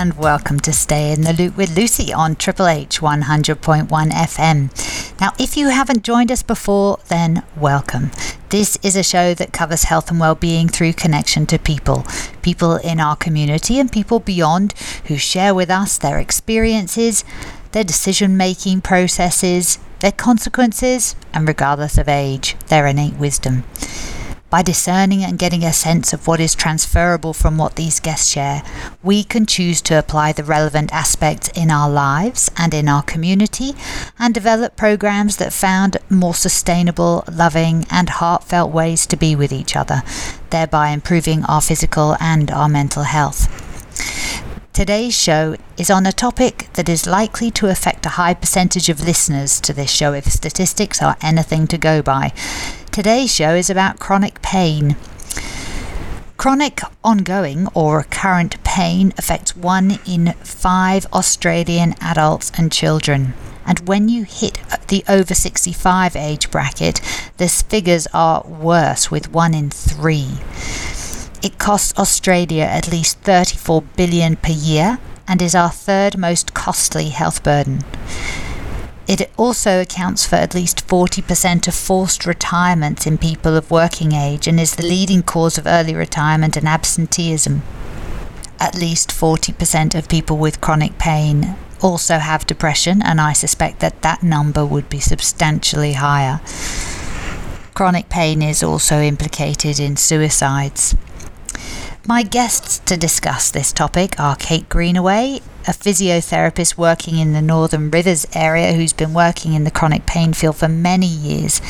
And welcome to Stay in the Loop with Lucy on Triple H 100.1 FM. Now, if you haven't joined us before, then welcome. This is a show that covers health and well-being through connection to people, people in our community and people beyond who share with us their experiences, their decision-making processes, their consequences, and regardless of age, their innate wisdom. By discerning and getting a sense of what is transferable from what these guests share, we can choose to apply the relevant aspects in our lives and in our community and develop programs that found more sustainable, loving, and heartfelt ways to be with each other, thereby improving our physical and our mental health. Today's show is on a topic that is likely to affect a high percentage of listeners to this show if statistics are anything to go by. Today's show is about chronic pain. Chronic, ongoing, or recurrent pain affects one in five Australian adults and children. And when you hit the over 65 age bracket, the figures are worse, with one in three. It costs Australia at least 34 billion per year and is our third most costly health burden. It also accounts for at least 40% of forced retirements in people of working age and is the leading cause of early retirement and absenteeism. At least 40% of people with chronic pain also have depression, and I suspect that that number would be substantially higher. Chronic pain is also implicated in suicides. My guests to discuss this topic are Kate Greenaway, a physiotherapist working in the Northern Rivers area who's been working in the chronic pain field for many years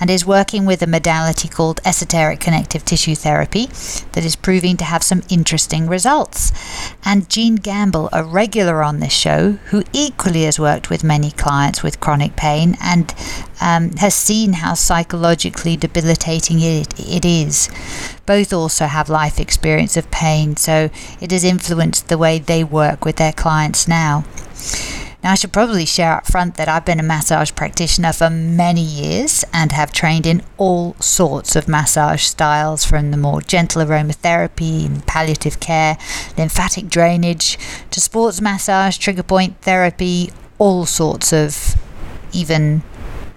and is working with a modality called esoteric connective tissue therapy that is proving to have some interesting results. And Jean Gamble, a regular on this show, who equally has worked with many clients with chronic pain and um, has seen how psychologically debilitating it, it is. Both also have life experience of pain, so it has influenced the way they work with their clients now. Now, I should probably share up front that I've been a massage practitioner for many years and have trained in all sorts of massage styles from the more gentle aromatherapy and palliative care, lymphatic drainage, to sports massage, trigger point therapy, all sorts of even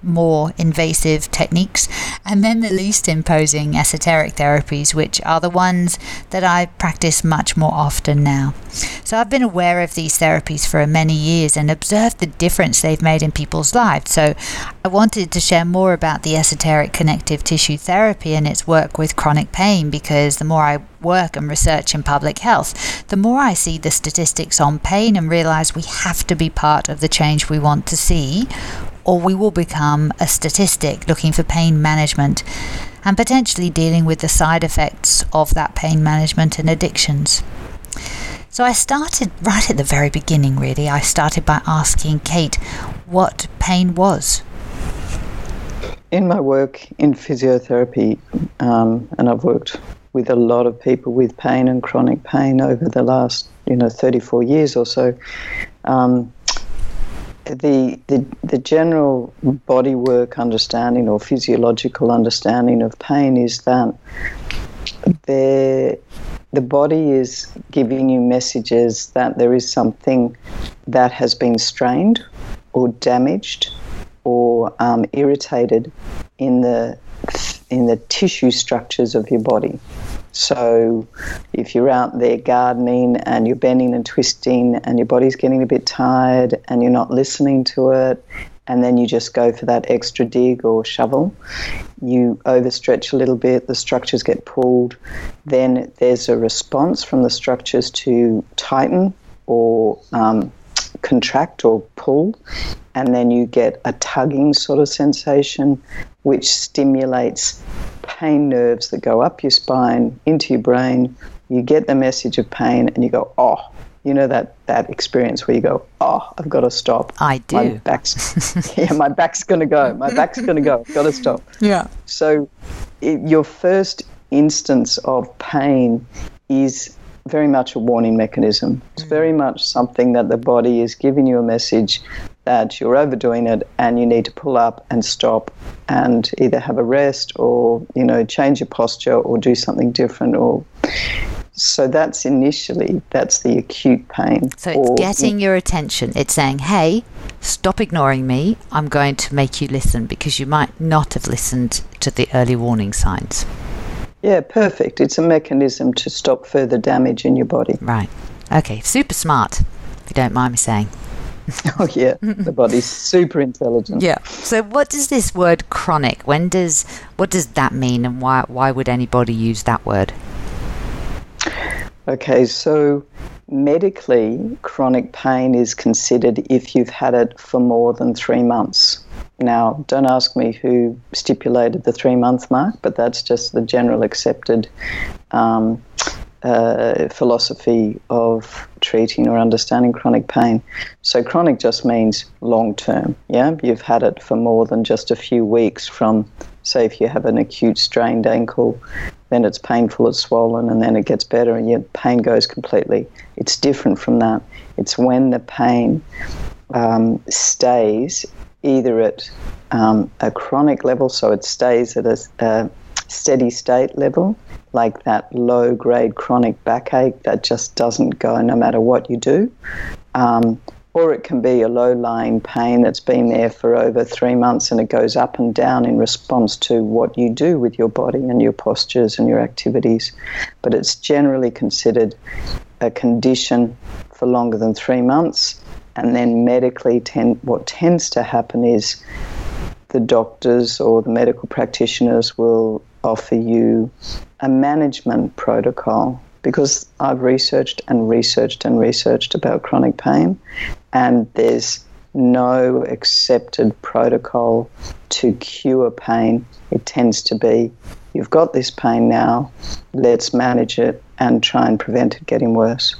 more invasive techniques, and then the least imposing esoteric therapies, which are the ones that I practice much more often now. So I've been aware of these therapies for many years and observed the difference they've made in people's lives. So I wanted to share more about the esoteric connective tissue therapy and its work with chronic pain because the more I work and research in public health, the more I see the statistics on pain and realize we have to be part of the change we want to see, or we will become a statistic looking for pain management and potentially dealing with the side effects of that pain management and addictions. So I started right at the very beginning, really. I started by asking Kate what pain was. In my work in physiotherapy, um, and I've worked with a lot of people with pain and chronic pain over the last, you know, 34 years or so. Um, the, the, the general bodywork understanding or physiological understanding of pain is that the, the body is giving you messages that there is something that has been strained or damaged or um, irritated in the in the tissue structures of your body. So, if you're out there gardening and you're bending and twisting and your body's getting a bit tired and you're not listening to it, and then you just go for that extra dig or shovel, you overstretch a little bit, the structures get pulled, then there's a response from the structures to tighten or um, contract or pull, and then you get a tugging sort of sensation, which stimulates pain nerves that go up your spine into your brain. You get the message of pain, and you go, oh. You know that that experience where you go, oh, I've got to stop. I do. My back's, yeah, my back's going to go. My back's going to go. I've got to stop. Yeah. So, it, your first instance of pain is very much a warning mechanism. It's very mm. much something that the body is giving you a message that you're overdoing it and you need to pull up and stop and either have a rest or you know change your posture or do something different or So that's initially that's the acute pain. So it's getting your attention. It's saying, "Hey, stop ignoring me. I'm going to make you listen because you might not have listened to the early warning signs." Yeah, perfect. It's a mechanism to stop further damage in your body. Right. Okay, super smart, if you don't mind me saying. oh yeah, the body's super intelligent. Yeah. So what does this word chronic? When does what does that mean and why why would anybody use that word? Okay, so medically, chronic pain is considered if you've had it for more than three months. Now, don't ask me who stipulated the three month mark, but that's just the general accepted um, uh, philosophy of treating or understanding chronic pain. So, chronic just means long term. Yeah, you've had it for more than just a few weeks. From, say, if you have an acute strained ankle, then it's painful, it's swollen, and then it gets better, and your pain goes completely. It's different from that. It's when the pain um, stays either at um, a chronic level, so it stays at a, a steady state level, like that low grade chronic backache that just doesn't go no matter what you do. Um, or it can be a low lying pain that's been there for over three months and it goes up and down in response to what you do with your body and your postures and your activities. But it's generally considered a condition for longer than three months. And then medically, tend, what tends to happen is the doctors or the medical practitioners will offer you a management protocol because I've researched and researched and researched about chronic pain, and there's no accepted protocol to cure pain. It tends to be you've got this pain now, let's manage it and try and prevent it getting worse.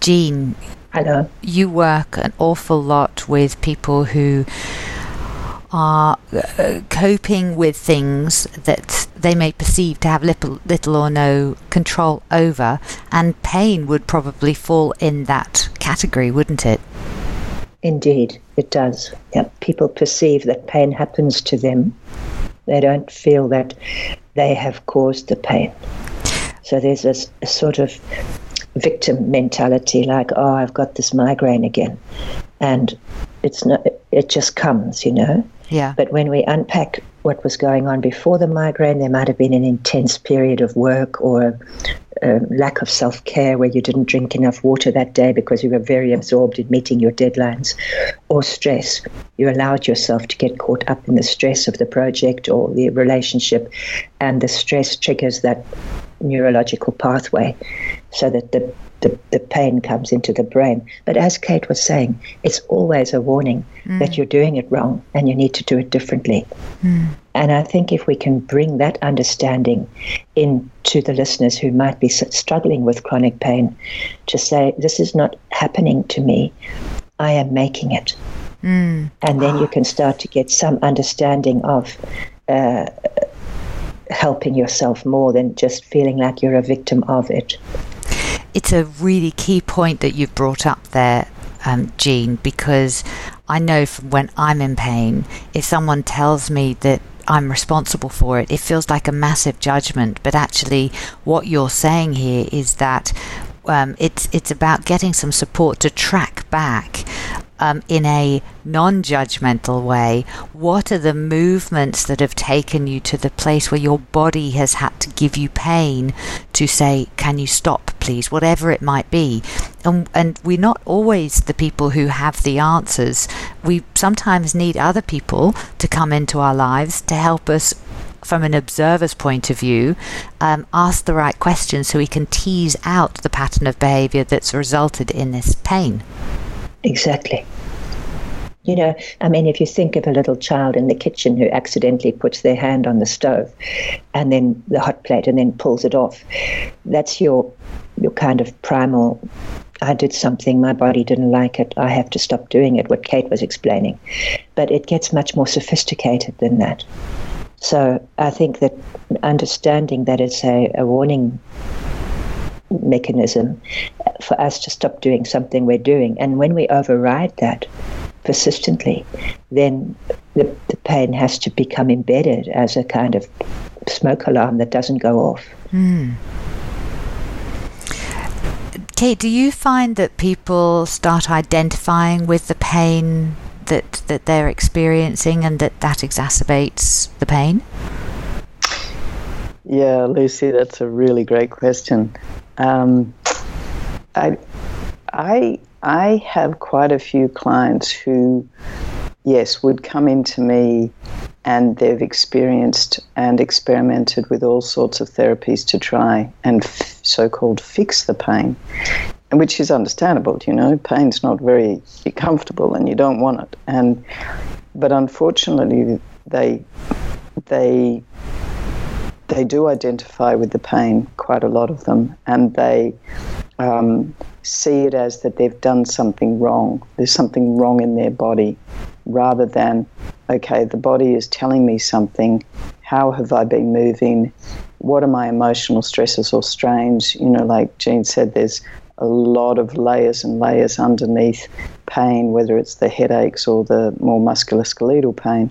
Jean, Hello. You work an awful lot with people who are uh, coping with things that they may perceive to have little, little or no control over, and pain would probably fall in that category, wouldn't it? Indeed, it does. People perceive that pain happens to them. They don't feel that they have caused the pain. So there's a, a sort of victim mentality like, oh, I've got this migraine again. And it's not, it just comes, you know? Yeah. But when we unpack what was going on before the migraine, there might have been an intense period of work or a lack of self care where you didn't drink enough water that day because you were very absorbed in meeting your deadlines, or stress. You allowed yourself to get caught up in the stress of the project or the relationship, and the stress triggers that neurological pathway so that the the, the pain comes into the brain. But as Kate was saying, it's always a warning mm. that you're doing it wrong and you need to do it differently. Mm. And I think if we can bring that understanding into the listeners who might be struggling with chronic pain, to say, this is not happening to me, I am making it. Mm. And then you can start to get some understanding of. Uh, helping yourself more than just feeling like you're a victim of it it's a really key point that you've brought up there, um, Jean, because I know from when I'm in pain, if someone tells me that I'm responsible for it, it feels like a massive judgment. But actually, what you're saying here is that um, it's it's about getting some support to track back um, in a non judgmental way, what are the movements that have taken you to the place where your body has had to give you pain to say, Can you stop, please? Whatever it might be. And, and we're not always the people who have the answers. We sometimes need other people to come into our lives to help us from an observer's point of view, um, ask the right questions so we can tease out the pattern of behavior that's resulted in this pain. Exactly. You know, I mean, if you think of a little child in the kitchen who accidentally puts their hand on the stove and then the hot plate and then pulls it off, that's your your kind of primal I did something, my body didn't like it, I have to stop doing it, what Kate was explaining. But it gets much more sophisticated than that. So I think that understanding that it's a, a warning mechanism for us to stop doing something we're doing. And when we override that persistently, then the, the pain has to become embedded as a kind of smoke alarm that doesn't go off. Mm. Kate, do you find that people start identifying with the pain that that they're experiencing and that that exacerbates the pain? Yeah, Lucy, that's a really great question. Um, I, I, I have quite a few clients who, yes, would come into me and they've experienced and experimented with all sorts of therapies to try and f- so-called fix the pain, which is understandable. You know, pain's not very comfortable, and you don't want it. And but unfortunately, they they they do identify with the pain, quite a lot of them, and they um, see it as that they've done something wrong. There's something wrong in their body, rather than, okay, the body is telling me something. How have I been moving? What are my emotional stresses or strains? You know, like Jean said, there's a lot of layers and layers underneath pain, whether it's the headaches or the more musculoskeletal pain.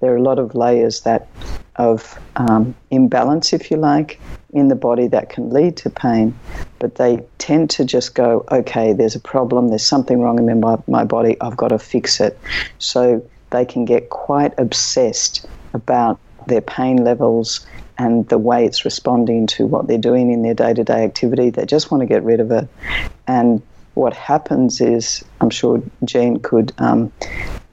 There are a lot of layers that of um, imbalance, if you like, in the body that can lead to pain. But they tend to just go, okay, there's a problem, there's something wrong in my, my body, I've got to fix it. So they can get quite obsessed about their pain levels and the way it's responding to what they're doing in their day to day activity. They just want to get rid of it. And what happens is, I'm sure Jean could um,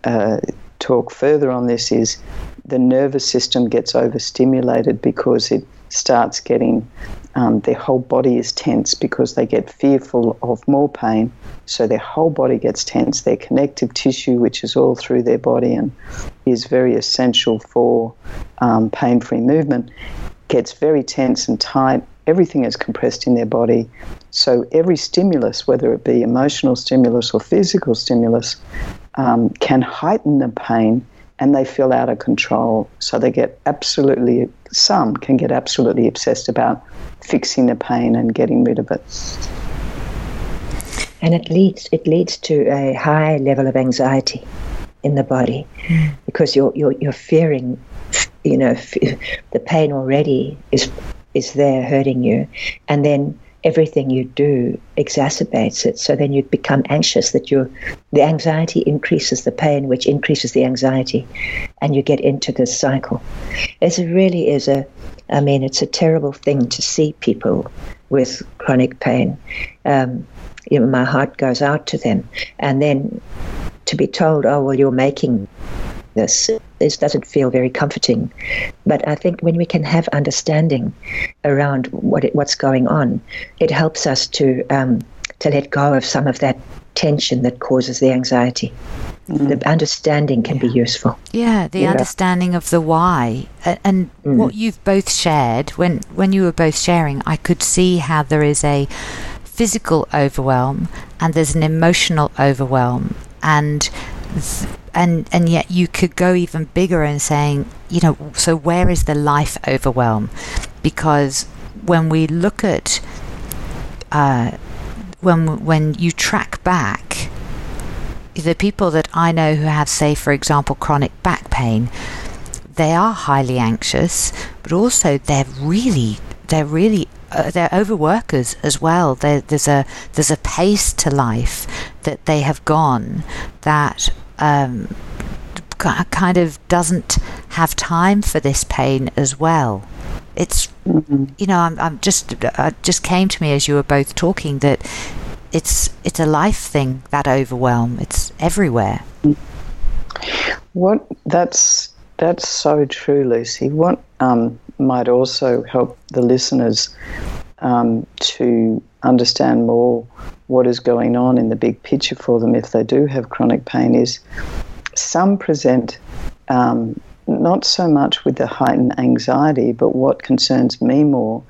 uh, talk further on this, is the nervous system gets overstimulated because it starts getting um, their whole body is tense because they get fearful of more pain. So their whole body gets tense. Their connective tissue, which is all through their body and is very essential for um, pain free movement, gets very tense and tight. Everything is compressed in their body. So every stimulus, whether it be emotional stimulus or physical stimulus, um, can heighten the pain and they feel out of control. So they get absolutely, some can get absolutely obsessed about fixing the pain and getting rid of it. And it leads it leads to a high level of anxiety in the body because you're you're, you're fearing, you know, the pain already is is there hurting you, and then everything you do exacerbates it. So then you become anxious that you the anxiety increases the pain, which increases the anxiety, and you get into this cycle. It really is a, I mean, it's a terrible thing to see people with chronic pain. Um, you know, my heart goes out to them, and then to be told, oh well, you're making this. This doesn't feel very comforting. But I think when we can have understanding around what it, what's going on, it helps us to um, to let go of some of that tension that causes the anxiety. Mm. The understanding can yeah. be useful. Yeah, the yeah. understanding of the why, and mm. what you've both shared. When when you were both sharing, I could see how there is a physical overwhelm and there's an emotional overwhelm and and and yet you could go even bigger and saying, you know, so where is the life overwhelm? Because when we look at uh, when when you track back the people that I know who have, say, for example, chronic back pain, they are highly anxious, but also they're really they're really uh, they're overworkers as well. They're, there's a there's a pace to life that they have gone that um, kind of doesn't have time for this pain as well. It's mm-hmm. you know I'm, I'm just uh, just came to me as you were both talking that it's it's a life thing that overwhelm. It's everywhere. What that's that's so true, Lucy. What um, might also help the listeners um, to understand more what is going on in the big picture for them if they do have chronic pain is some present um, not so much with the heightened anxiety, but what concerns me more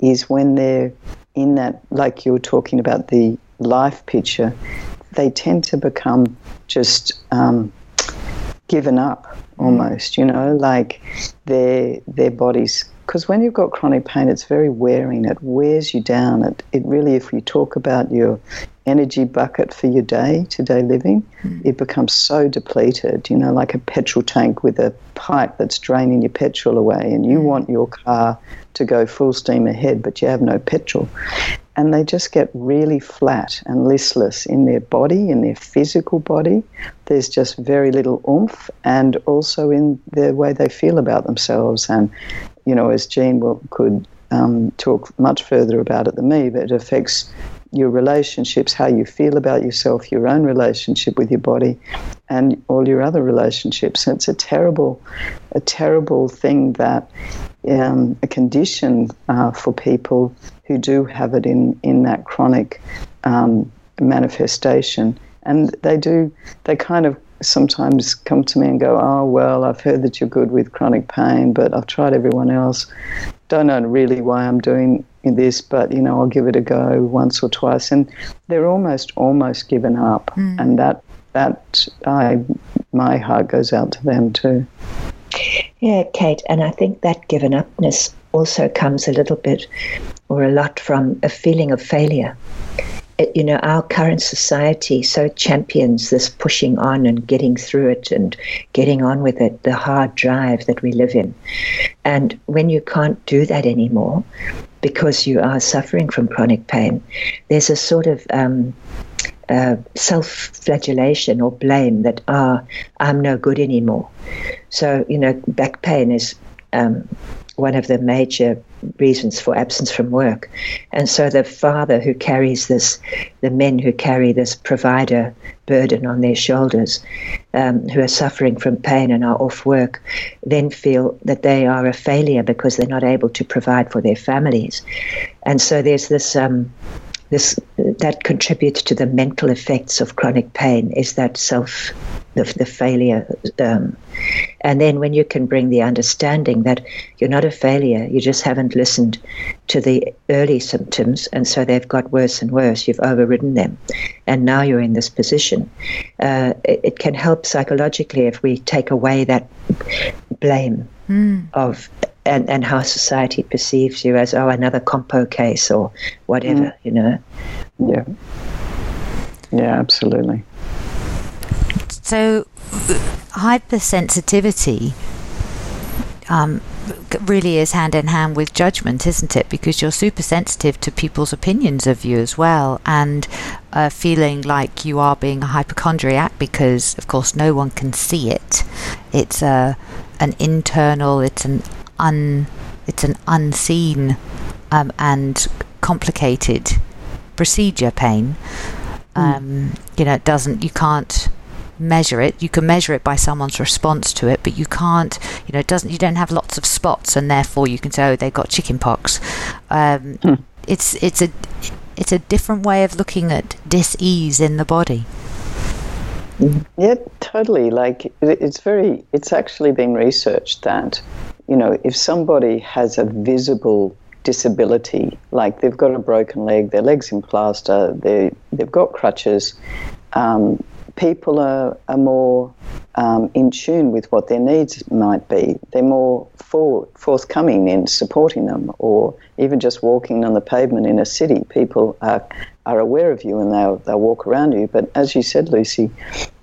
is when they're in that, like you were talking about the life picture, they tend to become just um, given up almost, you know, like their their bodies because when you've got chronic pain, it's very wearing. It wears you down. It, it really, if you talk about your energy bucket for your day to day living, mm. it becomes so depleted, you know, like a petrol tank with a pipe that's draining your petrol away, and you mm. want your car to go full steam ahead, but you have no petrol. And they just get really flat and listless in their body, in their physical body. There's just very little oomph, and also in the way they feel about themselves. And, you know, as Jean will, could um, talk much further about it than me, but it affects your relationships, how you feel about yourself, your own relationship with your body, and all your other relationships. And it's a terrible, a terrible thing that um, a condition uh, for people who do have it in in that chronic um, manifestation, and they do. They kind of sometimes come to me and go, "Oh well, I've heard that you're good with chronic pain, but I've tried everyone else. Don't know really why I'm doing this, but you know, I'll give it a go once or twice." And they're almost almost given up, mm. and that that I my heart goes out to them too. Yeah, Kate, and I think that given upness also comes a little bit or a lot from a feeling of failure you know, our current society so champions this pushing on and getting through it and getting on with it, the hard drive that we live in. And when you can't do that anymore because you are suffering from chronic pain, there's a sort of um, uh, self flagellation or blame that, ah, I'm no good anymore. So, you know, back pain is um, one of the major reasons for absence from work. And so the father who carries this, the men who carry this provider burden on their shoulders, um, who are suffering from pain and are off work, then feel that they are a failure because they're not able to provide for their families. And so there's this. Um, this that contributes to the mental effects of chronic pain is that self the, the failure. Um, and then when you can bring the understanding that you're not a failure, you just haven't listened to the early symptoms, and so they've got worse and worse. You've overridden them, and now you're in this position. Uh, it, it, can help psychologically if we take away that blame mm. of and, and how society perceives you as oh another compo case or whatever, mm. you know. Yeah. Yeah, absolutely. So, hypersensitivity um, really is hand in hand with judgment, isn't it? Because you're super sensitive to people's opinions of you as well, and uh, feeling like you are being a hypochondriac because, of course, no one can see it. It's a an internal, it's an un, it's an unseen um, and complicated procedure pain. Hmm. Um, mm. You know, it doesn't. You can't measure it. You can measure it by someone's response to it, but you can't. You know, it doesn't. You don't have lots of spots, and therefore you can say, "Oh, they've got chickenpox." Um, hmm. It's it's a it's a different way of looking at dis-ease in the body. Yeah, totally. Like it's very. It's actually been researched that you know if somebody has a visible disability, like they've got a broken leg, their leg's in plaster, they they've got crutches. Um, people are, are more um, in tune with what their needs might be. They're more for, forthcoming in supporting them, or even just walking on the pavement in a city. People are, are aware of you and they'll, they'll walk around you. But as you said, Lucy,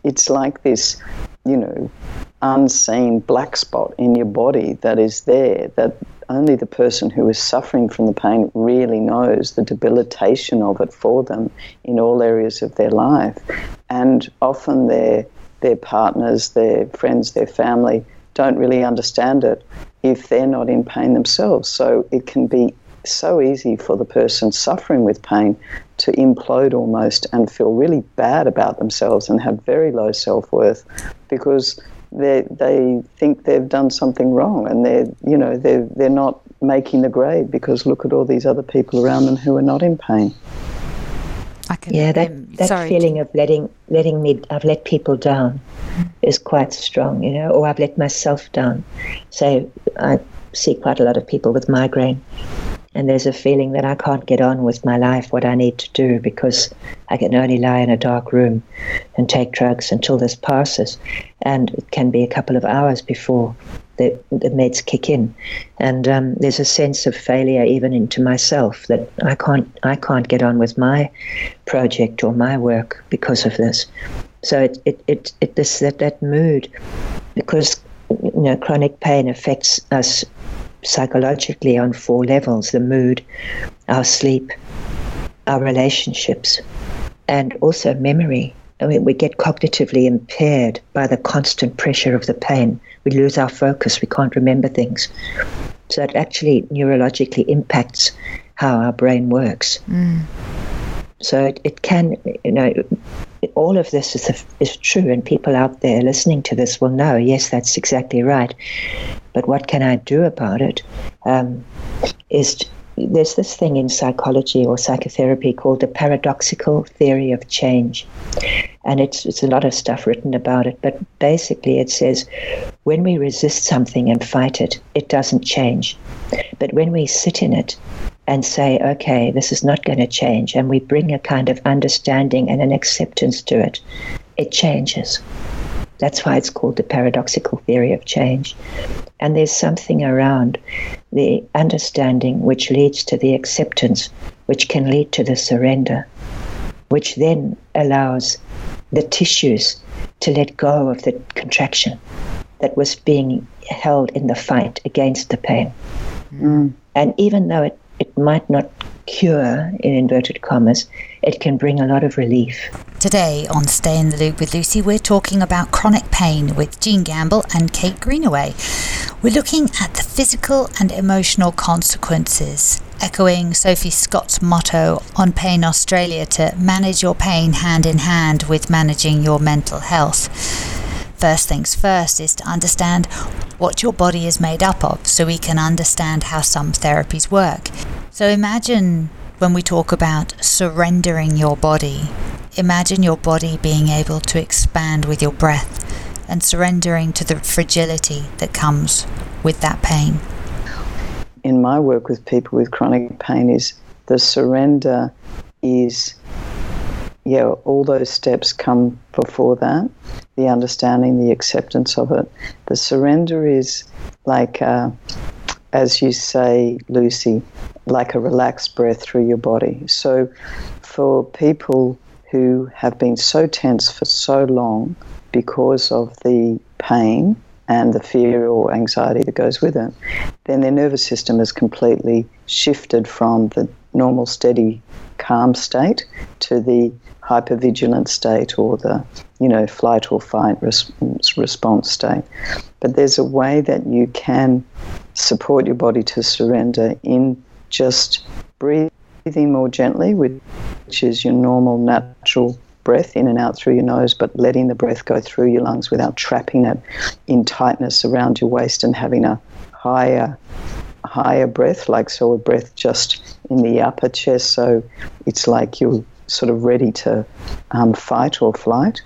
it's like this, you know, unseen black spot in your body that is there that only the person who is suffering from the pain really knows the debilitation of it for them in all areas of their life. And often their, their partners, their friends, their family don't really understand it if they're not in pain themselves. So it can be so easy for the person suffering with pain to implode almost and feel really bad about themselves and have very low self worth because they they think they've done something wrong and they're you know they're they're not making the grade because look at all these other people around them who are not in pain. yeah, that um, that sorry. feeling of letting letting me I've let people down is quite strong, you know, or I've let myself down. So I see quite a lot of people with migraine and there's a feeling that I can't get on with my life, what I need to do, because I can only lie in a dark room and take drugs until this passes. And it can be a couple of hours before the, the meds kick in, and um, there's a sense of failure even into myself that I can't I can't get on with my project or my work because of this. So it it, it, it this that, that mood because you know chronic pain affects us psychologically on four levels: the mood, our sleep, our relationships, and also memory. I mean, we get cognitively impaired by the constant pressure of the pain. We lose our focus. We can't remember things. So it actually neurologically impacts how our brain works. Mm. So it, it can, you know, all of this is, is true, and people out there listening to this will know, yes, that's exactly right. But what can I do about it? Um, is there's this thing in psychology or psychotherapy called the paradoxical theory of change. And it's, it's a lot of stuff written about it, but basically it says when we resist something and fight it, it doesn't change. But when we sit in it and say, okay, this is not going to change, and we bring a kind of understanding and an acceptance to it, it changes. That's why it's called the paradoxical theory of change. And there's something around the understanding which leads to the acceptance, which can lead to the surrender, which then allows the tissues to let go of the contraction that was being held in the fight against the pain. Mm. And even though it, it might not cure, in inverted commas, it can bring a lot of relief. Today on Stay in the Loop with Lucy, we're talking about chronic pain with Jean Gamble and Kate Greenaway. We're looking at the physical and emotional consequences, echoing Sophie Scott's motto on Pain Australia to manage your pain hand in hand with managing your mental health. First things first is to understand what your body is made up of so we can understand how some therapies work. So imagine when we talk about surrendering your body, imagine your body being able to expand with your breath and surrendering to the fragility that comes with that pain. In my work with people with chronic pain is the surrender is yeah, all those steps come before that. The understanding, the acceptance of it. The surrender is like uh, as you say, Lucy, like a relaxed breath through your body. So, for people who have been so tense for so long because of the pain and the fear or anxiety that goes with it, then their nervous system has completely shifted from the normal, steady, calm state to the hypervigilant state or the you know flight or fight res- response state. But there's a way that you can support your body to surrender in just breathing more gently which is your normal natural breath in and out through your nose but letting the breath go through your lungs without trapping it in tightness around your waist and having a higher higher breath like so a breath just in the upper chest. So it's like you're sort of ready to um, fight or flight.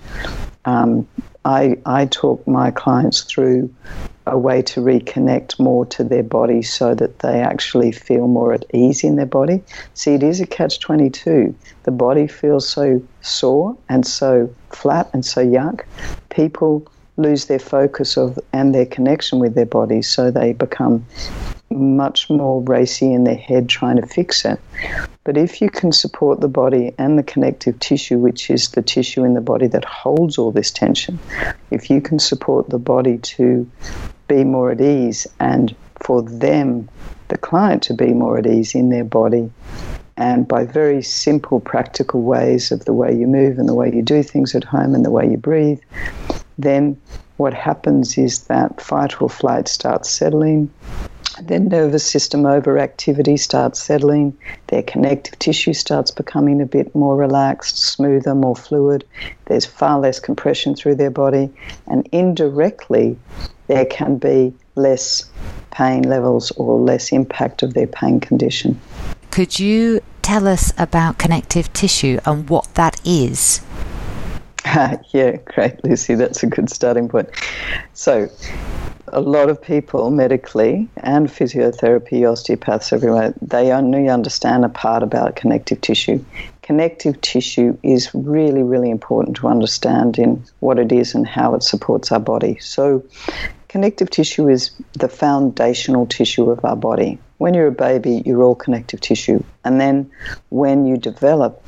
Um, I, I talk my clients through a way to reconnect more to their body so that they actually feel more at ease in their body. See, it is a catch 22. The body feels so sore and so flat and so yuck. People lose their focus of and their connection with their body so they become much more racy in their head trying to fix it. But if you can support the body and the connective tissue, which is the tissue in the body that holds all this tension, if you can support the body to be more at ease and for them, the client, to be more at ease in their body, and by very simple, practical ways of the way you move and the way you do things at home and the way you breathe, then what happens is that fight or flight starts settling their nervous system overactivity starts settling, their connective tissue starts becoming a bit more relaxed, smoother, more fluid. There's far less compression through their body, and indirectly, there can be less pain levels or less impact of their pain condition. Could you tell us about connective tissue and what that is? yeah, great, Lucy. That's a good starting point. So, a lot of people medically and physiotherapy, osteopaths everywhere, they only understand a part about connective tissue. Connective tissue is really, really important to understand in what it is and how it supports our body. So, connective tissue is the foundational tissue of our body. When you're a baby, you're all connective tissue. And then when you develop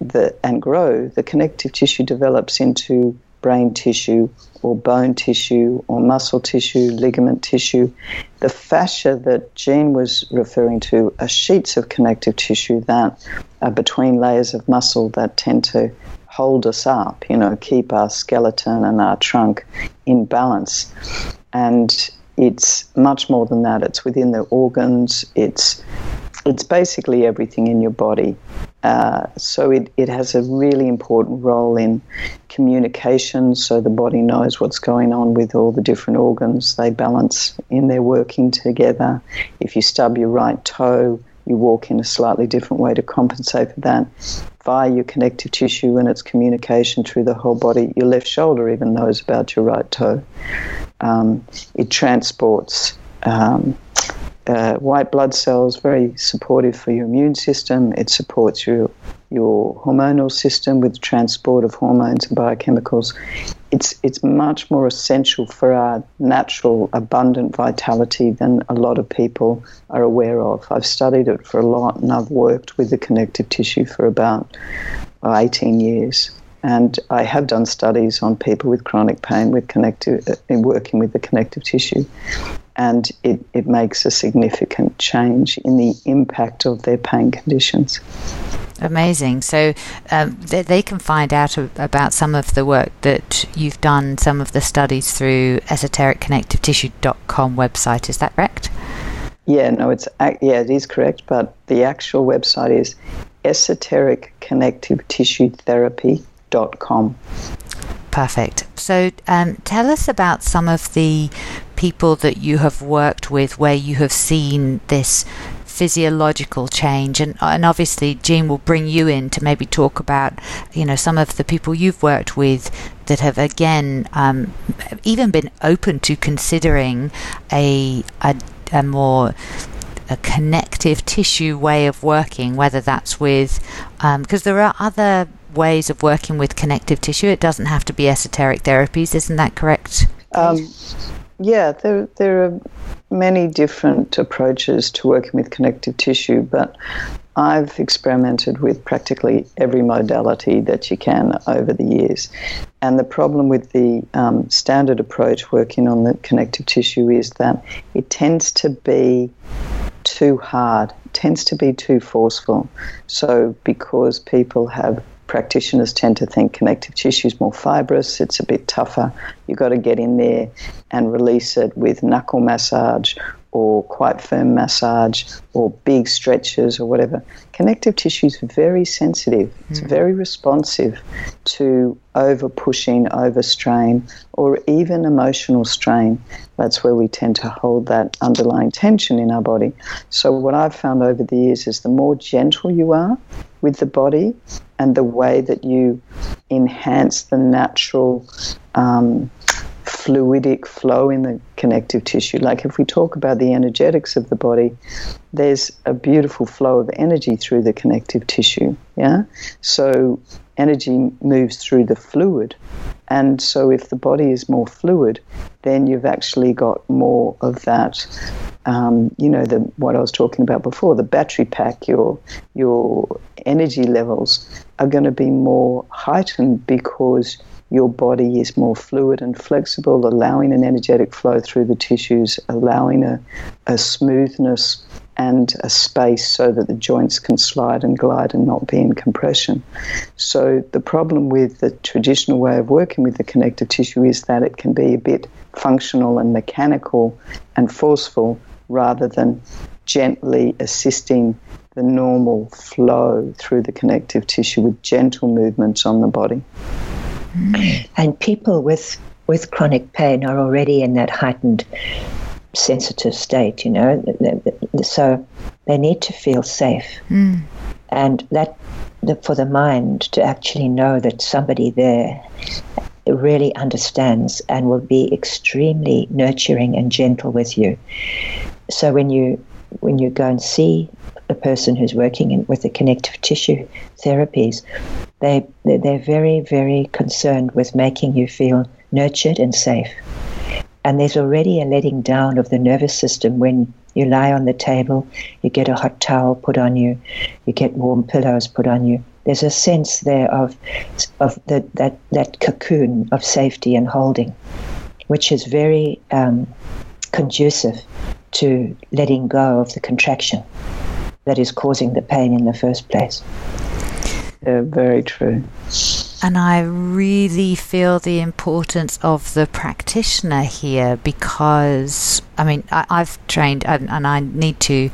the, and grow, the connective tissue develops into brain tissue or bone tissue or muscle tissue, ligament tissue. The fascia that Jean was referring to are sheets of connective tissue that are between layers of muscle that tend to hold us up, you know, keep our skeleton and our trunk in balance. And it's much more than that. It's within the organs. It's it's basically everything in your body. Uh, so it, it has a really important role in communication, so the body knows what's going on with all the different organs. They balance in their working together. If you stub your right toe, you walk in a slightly different way to compensate for that via your connective tissue and its communication through the whole body. Your left shoulder even knows about your right toe. Um, it transports um, uh, white blood cells, very supportive for your immune system. It supports your your hormonal system with transport of hormones and biochemicals. It's it's much more essential for our natural abundant vitality than a lot of people are aware of. I've studied it for a lot, and I've worked with the connective tissue for about 18 years. And I have done studies on people with chronic pain with connective, uh, in working with the connective tissue and it, it makes a significant change in the impact of their pain conditions. Amazing. So um, they, they, can find out about some of the work that you've done, some of the studies through esotericconnectivetissue.com website. Is that correct? Yeah, no, it's yeah, it is correct. But the actual website is esotericconnectivetissuetherapy.com. Perfect. So, um, tell us about some of the people that you have worked with where you have seen this physiological change and and obviously Jean will bring you in to maybe talk about you know some of the people you've worked with that have again um, even been open to considering a a, a more a connective tissue way of working, whether that's with, because um, there are other ways of working with connective tissue. It doesn't have to be esoteric therapies, isn't that correct? Um, yeah, there, there are many different approaches to working with connective tissue, but I've experimented with practically every modality that you can over the years. And the problem with the um, standard approach working on the connective tissue is that it tends to be too hard, tends to be too forceful. So, because people have practitioners tend to think connective tissue is more fibrous, it's a bit tougher. You've got to get in there and release it with knuckle massage or quite firm massage or big stretches or whatever. Connective tissue is very sensitive, it's mm. very responsive to over pushing, over strain, or even emotional strain. That's where we tend to hold that underlying tension in our body. So, what I've found over the years is the more gentle you are with the body and the way that you enhance the natural. Um, fluidic flow in the connective tissue. Like if we talk about the energetics of the body, there's a beautiful flow of energy through the connective tissue. Yeah? So energy moves through the fluid. And so if the body is more fluid, then you've actually got more of that um, you know, the what I was talking about before, the battery pack, your your energy levels are going to be more heightened because your body is more fluid and flexible, allowing an energetic flow through the tissues, allowing a, a smoothness and a space so that the joints can slide and glide and not be in compression. So, the problem with the traditional way of working with the connective tissue is that it can be a bit functional and mechanical and forceful rather than gently assisting the normal flow through the connective tissue with gentle movements on the body. And people with with chronic pain are already in that heightened sensitive state, you know. So they need to feel safe. Mm. And that for the mind to actually know that somebody there really understands and will be extremely nurturing and gentle with you. So when you when you go and see a person who's working in, with the connective tissue therapies, they they're very very concerned with making you feel nurtured and safe. And there's already a letting down of the nervous system when you lie on the table, you get a hot towel put on you, you get warm pillows put on you. There's a sense there of, of the, that, that cocoon of safety and holding, which is very um, conducive to letting go of the contraction that is causing the pain in the first place. Yeah, very true. And I really feel the importance of the practitioner here because, I mean, I, have trained, and, and, I need to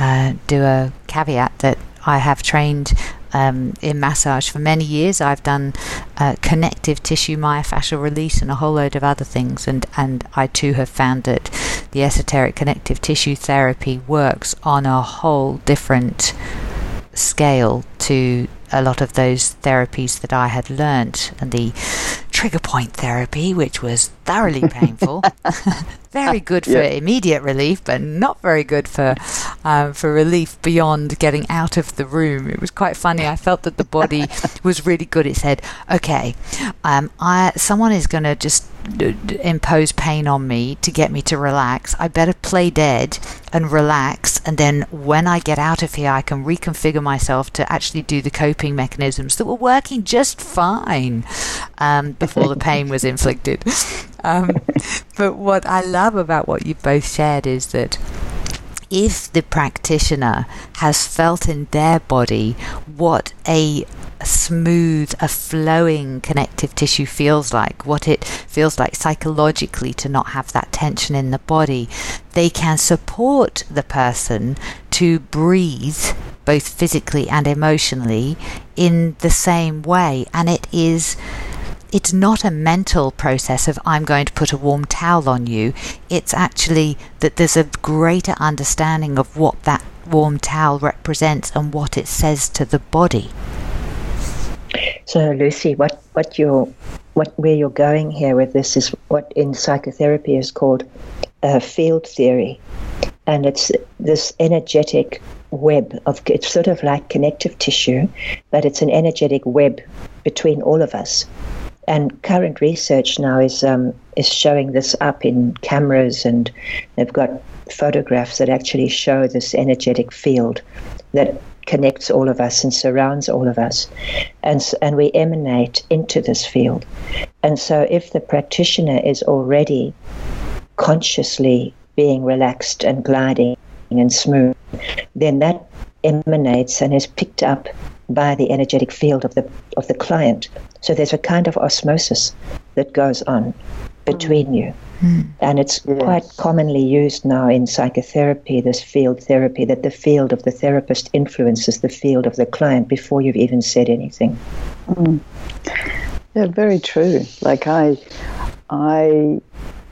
uh, do a caveat that I have trained um, in massage for many years. I've done uh, connective tissue myofascial release and a whole load of other things, and, and I too have found that the esoteric connective tissue therapy works on a whole different scale to a lot of those therapies that I had learnt, and the trigger point therapy, which was thoroughly painful, very good for yeah. immediate relief, but not very good for um, for relief beyond getting out of the room. It was quite funny. I felt that the body was really good. It said, "Okay, um, I someone is going to just impose pain on me to get me to relax. I better play dead and relax, and then when I get out of here, I can reconfigure myself to actually do the coping mechanisms that were working just fine um, before the pain was inflicted. Um, but what I love about what you've both shared is that if the practitioner has felt in their body what a smooth, a flowing connective tissue feels like, what it feels like psychologically to not have that tension in the body, they can support the person to breathe both physically and emotionally in the same way. And it is it's not a mental process of I'm going to put a warm towel on you. It's actually that there's a greater understanding of what that warm towel represents and what it says to the body. So, Lucy, what, what you're, what, where you're going here with this is what in psychotherapy is called uh, field theory. And it's this energetic web of, it's sort of like connective tissue, but it's an energetic web between all of us. And current research now is um, is showing this up in cameras, and they've got photographs that actually show this energetic field that connects all of us and surrounds all of us, and and we emanate into this field. And so, if the practitioner is already consciously being relaxed and gliding and smooth, then that emanates and is picked up by the energetic field of the of the client. So there's a kind of osmosis that goes on between mm. you. Mm. And it's yes. quite commonly used now in psychotherapy, this field therapy, that the field of the therapist influences the field of the client before you've even said anything. Mm. Yeah, very true. Like I, I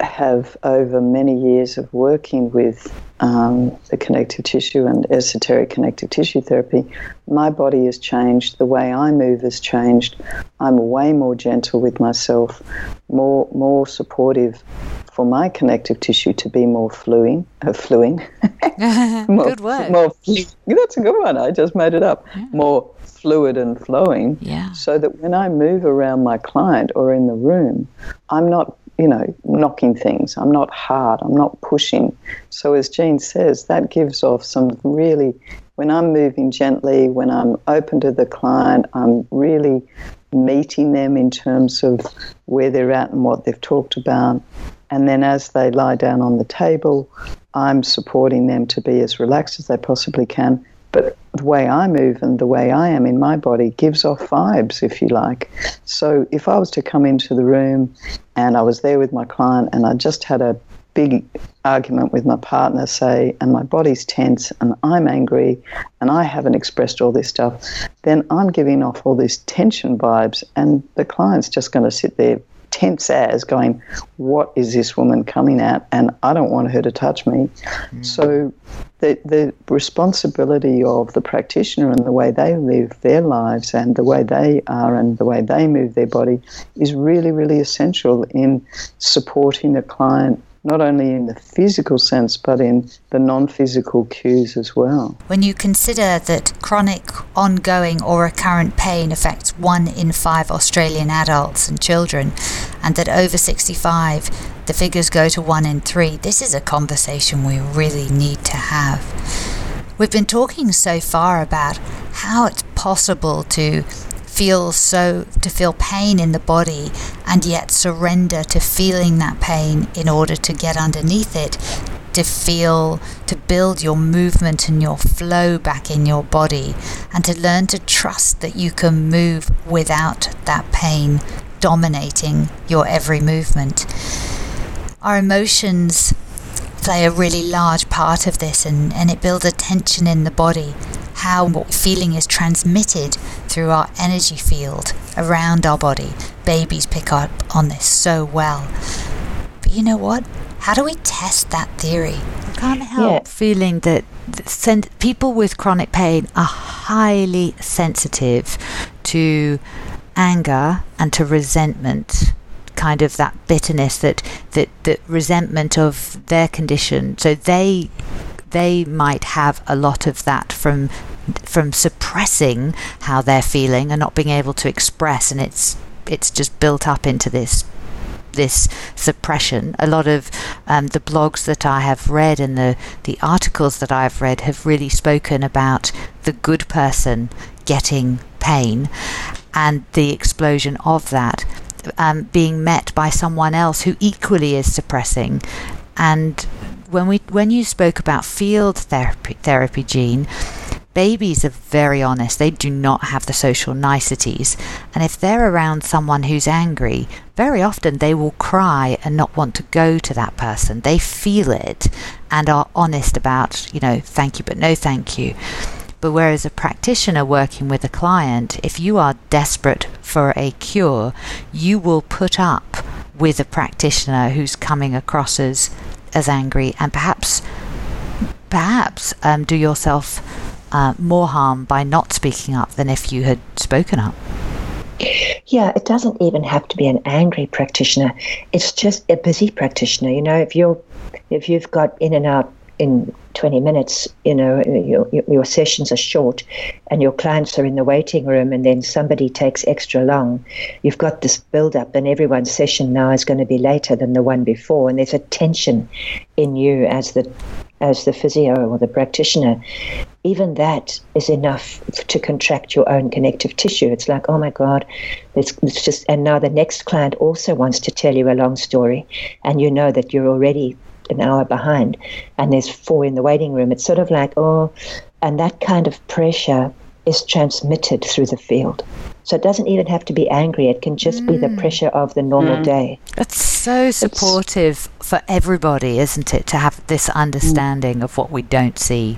have over many years of working with um, the connective tissue and esoteric connective tissue therapy, my body has changed. The way I move has changed. I'm way more gentle with myself, more more supportive for my connective tissue to be more fluing, uh, fluing. more, good word. More, that's a good one. I just made it up. Yeah. More fluid and flowing. Yeah. So that when I move around my client or in the room, I'm not you know, knocking things. I'm not hard. I'm not pushing. So, as Jean says, that gives off some really, when I'm moving gently, when I'm open to the client, I'm really meeting them in terms of where they're at and what they've talked about. And then as they lie down on the table, I'm supporting them to be as relaxed as they possibly can. But the way I move and the way I am in my body gives off vibes, if you like. So if I was to come into the room and I was there with my client and I just had a big argument with my partner, say, and my body's tense and I'm angry and I haven't expressed all this stuff, then I'm giving off all these tension vibes and the client's just going to sit there tense as going, What is this woman coming at? And I don't want her to touch me. Mm. So the, the responsibility of the practitioner and the way they live their lives and the way they are and the way they move their body is really, really essential in supporting the client not only in the physical sense but in the non physical cues as well. When you consider that chronic, ongoing, or recurrent pain affects one in five Australian adults and children, and that over 65 the figures go to one in three, this is a conversation we really need to have. We've been talking so far about how it's possible to feel so to feel pain in the body and yet surrender to feeling that pain in order to get underneath it to feel to build your movement and your flow back in your body and to learn to trust that you can move without that pain dominating your every movement our emotions play a really large part of this and, and it builds a tension in the body how what feeling is transmitted through our energy field around our body. Babies pick up on this so well. But you know what? How do we test that theory? I can't help yeah. feeling that sen- people with chronic pain are highly sensitive to anger and to resentment kind of that bitterness that that that resentment of their condition so they they might have a lot of that from from suppressing how they're feeling and not being able to express and it's it's just built up into this this suppression. A lot of um, the blogs that I have read and the, the articles that I've read have really spoken about the good person getting pain and the explosion of that um, being met by someone else who equally is suppressing. And when we when you spoke about field therapy, therapy Jean, Babies are very honest. They do not have the social niceties. And if they're around someone who's angry, very often they will cry and not want to go to that person. They feel it and are honest about, you know, thank you, but no thank you. But whereas a practitioner working with a client, if you are desperate for a cure, you will put up with a practitioner who's coming across as, as angry and perhaps perhaps um, do yourself uh, more harm by not speaking up than if you had spoken up. Yeah, it doesn't even have to be an angry practitioner. It's just a busy practitioner. You know, if you're if you've got in and out in 20 minutes, you know, your, your sessions are short and your clients are in the waiting room and then somebody takes extra long, you've got this build up and everyone's session now is going to be later than the one before. And there's a tension in you as the as the physio or the practitioner, even that is enough to contract your own connective tissue. It's like, oh my God, it's, it's just, and now the next client also wants to tell you a long story, and you know that you're already an hour behind, and there's four in the waiting room. It's sort of like, oh, and that kind of pressure is transmitted through the field. So it doesn't even have to be angry. It can just mm. be the mm. pressure of the normal mm. day. That's so supportive it's, for everybody, isn't it, to have this understanding mm. of what we don't see?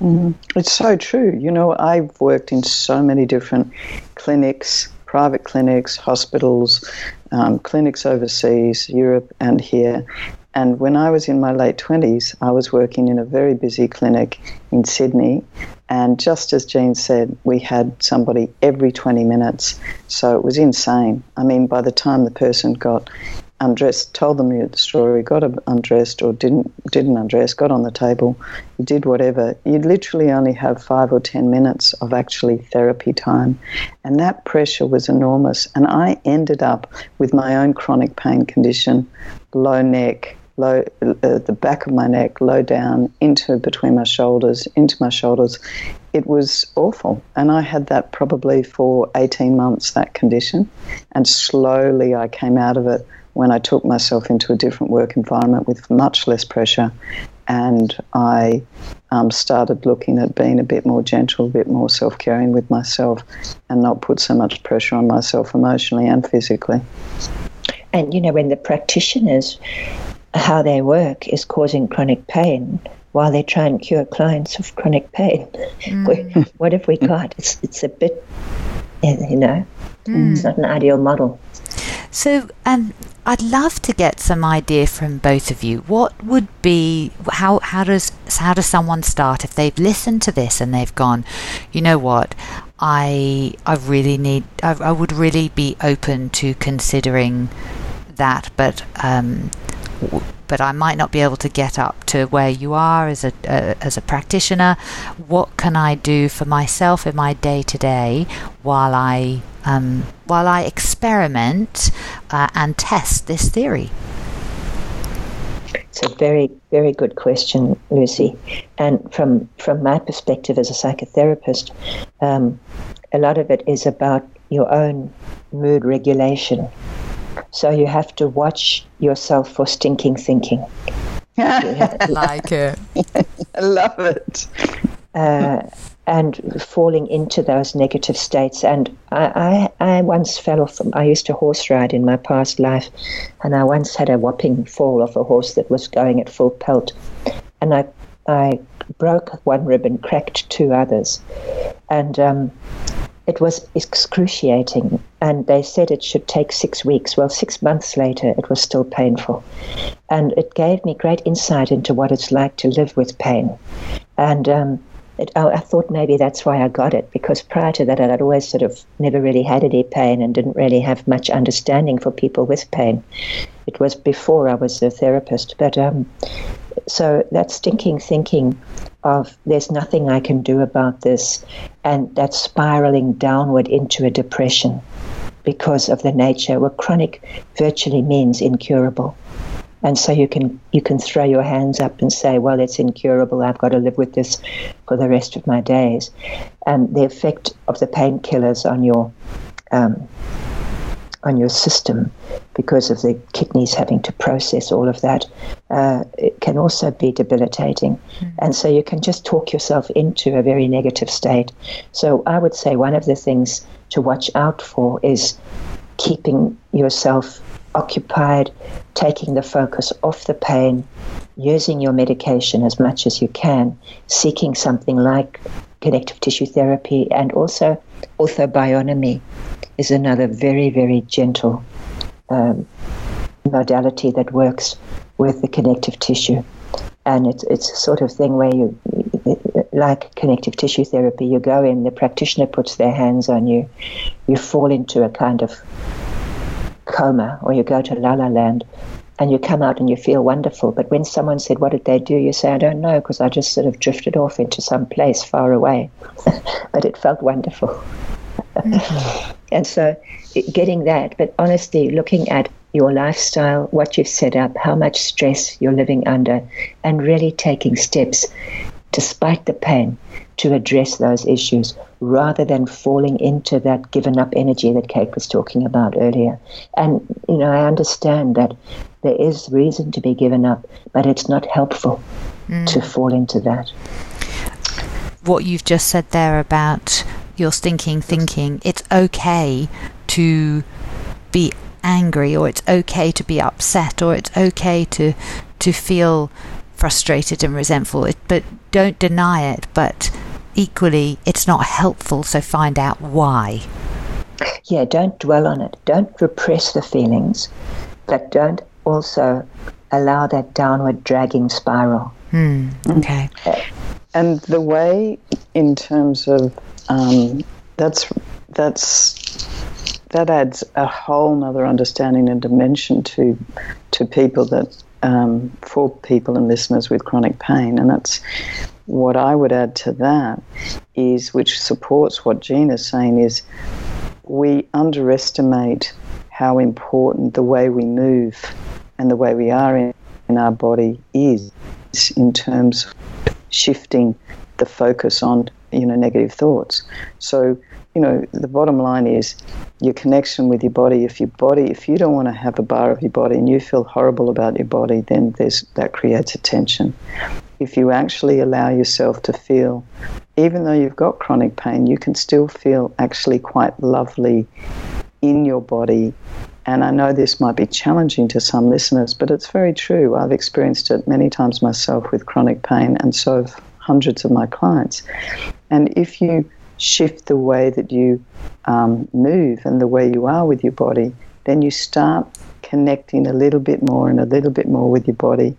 Mm. It's so true. You know, I've worked in so many different clinics, private clinics, hospitals, um, clinics overseas, Europe, and here. And when I was in my late 20s, I was working in a very busy clinic in Sydney and just as Jean said, we had somebody every 20 minutes. So it was insane. I mean, by the time the person got undressed, told them you the story, got undressed or didn't didn't undress, got on the table, you did whatever. You'd literally only have five or ten minutes of actually therapy time, and that pressure was enormous. And I ended up with my own chronic pain condition, low neck, low, uh, the back of my neck, low down, into between my shoulders, into my shoulders. It was awful. And I had that probably for 18 months, that condition. And slowly I came out of it when I took myself into a different work environment with much less pressure. And I um, started looking at being a bit more gentle, a bit more self caring with myself, and not put so much pressure on myself emotionally and physically. And you know, when the practitioners how they work is causing chronic pain while they try and cure clients of chronic pain. Mm. what have we got? It's, it's a bit, you know, mm. it's not an ideal model. So, um, I'd love to get some idea from both of you. What would be how how does how does someone start if they've listened to this and they've gone, you know what, I I really need I, I would really be open to considering that, but um, but I might not be able to get up to where you are as a uh, as a practitioner. What can I do for myself in my day to day while I um, while I experiment uh, and test this theory? It's a very, very good question, Lucy. And from from my perspective as a psychotherapist, um, a lot of it is about your own mood regulation. So you have to watch yourself for stinking thinking. like it. I love it. Uh, and falling into those negative states. And I, I, I, once fell off, I used to horse ride in my past life, and I once had a whopping fall off a horse that was going at full pelt. And I, I broke one rib and cracked two others. And um, it was excruciating. And they said it should take six weeks. Well, six months later, it was still painful. And it gave me great insight into what it's like to live with pain. And um, it, I, I, thought maybe that's why I got it because prior to that, I'd always sort of never really had any pain and didn't really have much understanding for people with pain. It was before I was a therapist, but um, so that stinking thinking of there's nothing I can do about this, and that spiraling downward into a depression because of the nature, where chronic virtually means incurable. And so you can you can throw your hands up and say, well, it's incurable. I've got to live with this for the rest of my days. And the effect of the painkillers on your um, on your system, because of the kidneys having to process all of that, uh, it can also be debilitating. Mm. And so you can just talk yourself into a very negative state. So I would say one of the things to watch out for is keeping yourself occupied, taking the focus off the pain, using your medication as much as you can, seeking something like connective tissue therapy, and also orthobionomy is another very, very gentle um, modality that works with the connective tissue. And it's, it's a sort of thing where you, like connective tissue therapy, you go in, the practitioner puts their hands on you, you fall into a kind of coma or you go to La La Land and you come out and you feel wonderful. But when someone said, What did they do? you say, I don't know, because I just sort of drifted off into some place far away. but it felt wonderful. Mm-hmm. and so getting that, but honestly, looking at your lifestyle, what you've set up, how much stress you're living under, and really taking steps despite the pain to address those issues rather than falling into that given up energy that Kate was talking about earlier. And, you know, I understand that there is reason to be given up, but it's not helpful mm. to fall into that. What you've just said there about your stinking thinking, it's okay to be angry or it's okay to be upset or it's okay to to feel frustrated and resentful but don't deny it but equally it's not helpful, so find out why. Yeah, don't dwell on it. Don't repress the feelings, but don't also allow that downward dragging spiral. Hmm, okay. And the way, in terms of um, that's that's that adds a whole other understanding and dimension to to people that um, for people and listeners with chronic pain, and that's what I would add to that is, which supports what Jean is saying, is we underestimate how important the way we move and the way we are in, in our body is in terms of shifting the focus on you know negative thoughts. So you know the bottom line is your connection with your body. If your body, if you don't want to have a bar of your body and you feel horrible about your body, then there's that creates a tension if you actually allow yourself to feel, even though you've got chronic pain, you can still feel actually quite lovely in your body. And I know this might be challenging to some listeners, but it's very true. I've experienced it many times myself with chronic pain, and so have hundreds of my clients. And if you shift the way that you um, move and the way you are with your body, then you start connecting a little bit more and a little bit more with your body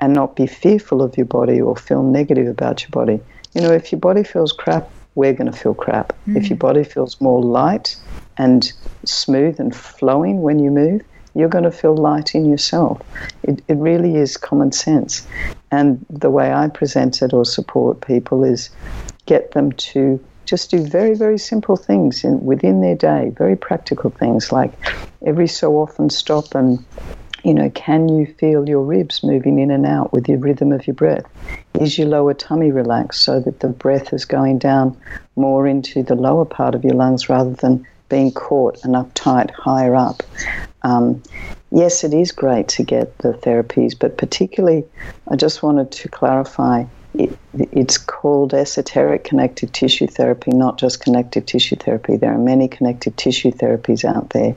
and not be fearful of your body or feel negative about your body. You know, if your body feels crap, we're going to feel crap. Mm. If your body feels more light and smooth and flowing when you move, you're going to feel light in yourself. It, it really is common sense. And the way I present it or support people is get them to just do very, very simple things in, within their day, very practical things like every so often stop and You know, can you feel your ribs moving in and out with the rhythm of your breath? Is your lower tummy relaxed so that the breath is going down more into the lower part of your lungs rather than being caught and uptight higher up? Um, yes, it is great to get the therapies, but particularly, I just wanted to clarify it, it's called esoteric connective tissue therapy, not just connective tissue therapy. There are many connective tissue therapies out there,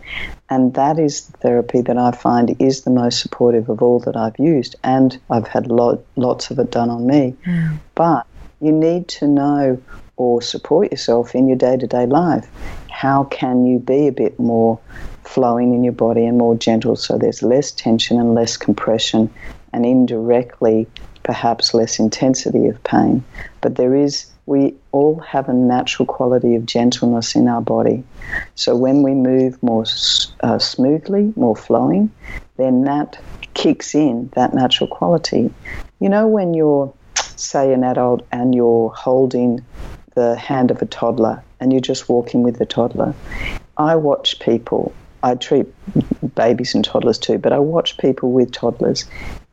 and that is the therapy that I find is the most supportive of all that I've used, and I've had lot, lots of it done on me. Mm. But you need to know or support yourself in your day to day life. How can you be a bit more flowing in your body and more gentle so there's less tension and less compression and indirectly perhaps less intensity of pain. But there is, we all have a natural quality of gentleness in our body. So when we move more uh, smoothly, more flowing, then that kicks in that natural quality. You know, when you're, say, an adult and you're holding the hand of a toddler and you're just walking with the toddler, I watch people I treat babies and toddlers too, but I watch people with toddlers,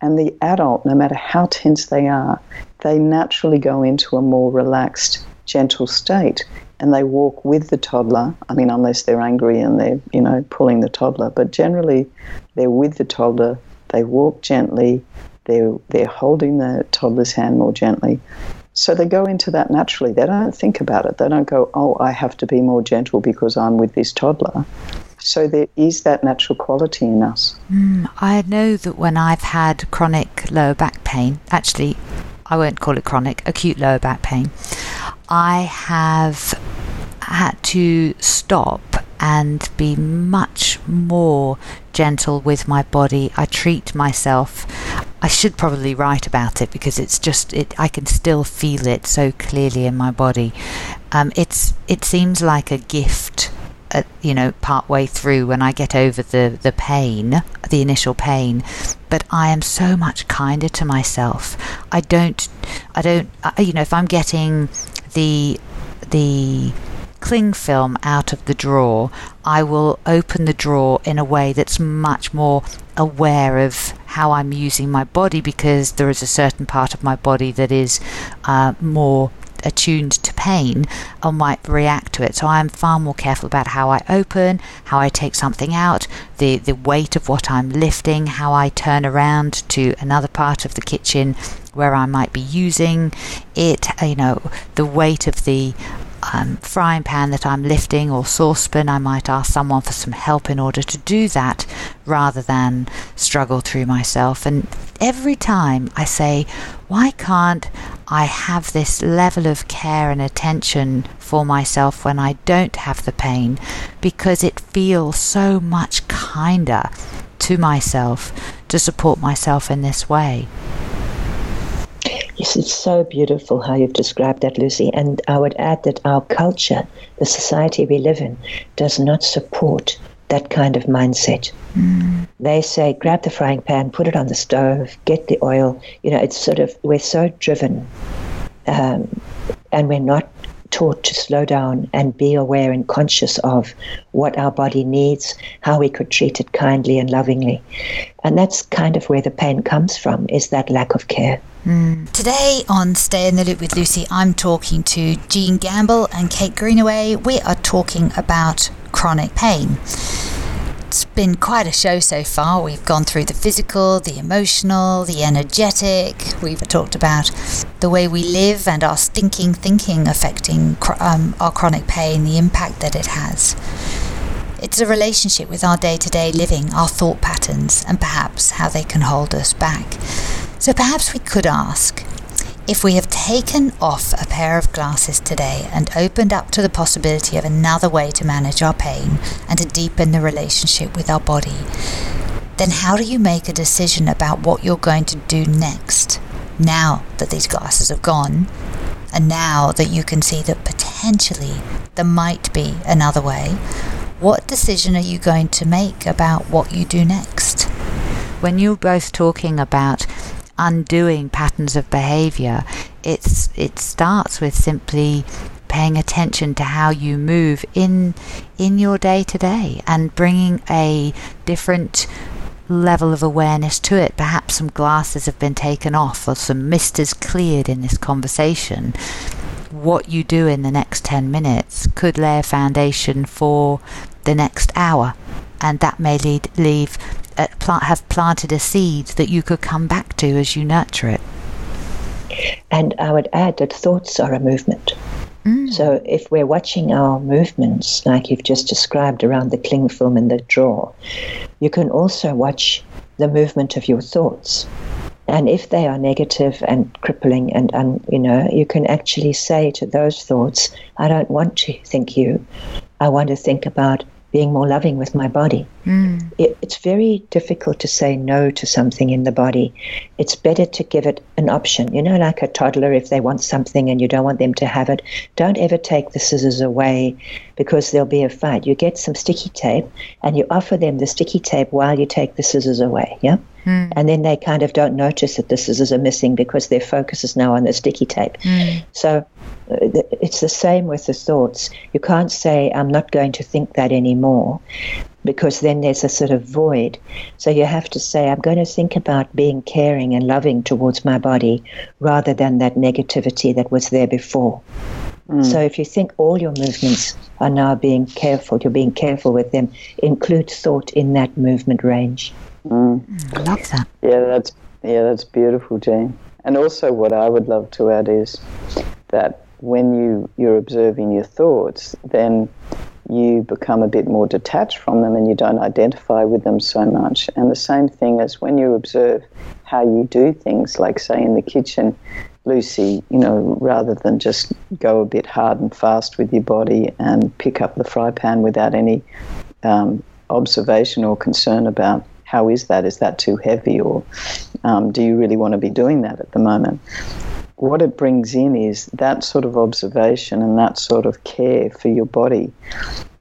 and the adult, no matter how tense they are, they naturally go into a more relaxed, gentle state and they walk with the toddler. I mean, unless they're angry and they're, you know, pulling the toddler, but generally they're with the toddler, they walk gently, they're, they're holding the toddler's hand more gently. So they go into that naturally. They don't think about it. They don't go, oh, I have to be more gentle because I'm with this toddler. So there is that natural quality in us. Mm, I know that when I've had chronic lower back pain, actually, I won't call it chronic, acute lower back pain, I have had to stop and be much more gentle with my body. I treat myself. I should probably write about it because it's just it. I can still feel it so clearly in my body. Um, it's it seems like a gift at, you know, part way through when I get over the, the pain, the initial pain, but I am so much kinder to myself. I don't, I don't, you know, if I'm getting the, the, cling film out of the drawer, I will open the drawer in a way that's much more aware of how I'm using my body because there is a certain part of my body that is uh, more attuned to pain or might react to it. So I'm far more careful about how I open, how I take something out, the, the weight of what I'm lifting, how I turn around to another part of the kitchen where I might be using it, you know, the weight of the um, frying pan that I'm lifting or saucepan, I might ask someone for some help in order to do that rather than struggle through myself. And every time I say, why can't I have this level of care and attention for myself when I don't have the pain? Because it feels so much kinder to myself to support myself in this way. Yes, it's so beautiful how you've described that, Lucy. And I would add that our culture, the society we live in, does not support that kind of mindset. Mm. They say, grab the frying pan, put it on the stove, get the oil. You know, it's sort of, we're so driven. Um, and we're not taught to slow down and be aware and conscious of what our body needs, how we could treat it kindly and lovingly. And that's kind of where the pain comes from, is that lack of care. Mm. Today on Stay in the Loop with Lucy, I'm talking to Jean Gamble and Kate Greenaway. We are talking about chronic pain. It's been quite a show so far. We've gone through the physical, the emotional, the energetic. We've talked about the way we live and our stinking thinking affecting um, our chronic pain, the impact that it has. It's a relationship with our day to day living, our thought patterns, and perhaps how they can hold us back. So perhaps we could ask if we have taken off a pair of glasses today and opened up to the possibility of another way to manage our pain and to deepen the relationship with our body, then how do you make a decision about what you're going to do next now that these glasses have gone and now that you can see that potentially there might be another way? What decision are you going to make about what you do next? When you're both talking about undoing patterns of behavior. It's it starts with simply paying attention to how you move in in your day to day and bringing a different level of awareness to it. Perhaps some glasses have been taken off or some mist is cleared in this conversation. What you do in the next 10 minutes could lay a foundation for the next hour, and that may lead, leave, have planted a seed that you could come back to as you nurture it. And I would add that thoughts are a movement. Mm. So if we're watching our movements, like you've just described around the cling film in the drawer, you can also watch the movement of your thoughts. And if they are negative and crippling, and, and you know, you can actually say to those thoughts, I don't want to think you. I want to think about being more loving with my body. Mm. It, it's very difficult to say no to something in the body. It's better to give it an option. You know, like a toddler, if they want something and you don't want them to have it, don't ever take the scissors away because there'll be a fight. You get some sticky tape and you offer them the sticky tape while you take the scissors away. Yeah. Mm. And then they kind of don't notice that the scissors are missing because their focus is now on the sticky tape. Mm. So it's the same with the thoughts. You can't say, I'm not going to think that anymore, because then there's a sort of void. So you have to say, I'm going to think about being caring and loving towards my body rather than that negativity that was there before. Mm. So if you think all your movements are now being careful, you're being careful with them, include thought in that movement range. Mm. I love that. Yeah, that's yeah, that's beautiful, Jane. And also, what I would love to add is that when you, you're observing your thoughts, then you become a bit more detached from them and you don't identify with them so much. And the same thing as when you observe how you do things, like, say, in the kitchen, Lucy, you know, rather than just go a bit hard and fast with your body and pick up the fry pan without any um, observation or concern about how is that? Is that too heavy? Or um, do you really want to be doing that at the moment? What it brings in is that sort of observation and that sort of care for your body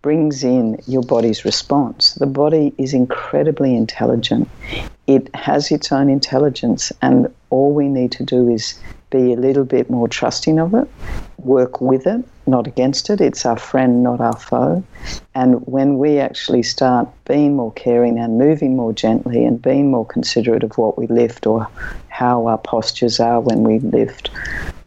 brings in your body's response. The body is incredibly intelligent. It has its own intelligence, and all we need to do is be a little bit more trusting of it, work with it, not against it. It's our friend, not our foe. And when we actually start being more caring and moving more gently and being more considerate of what we lift or how our postures are when we lift,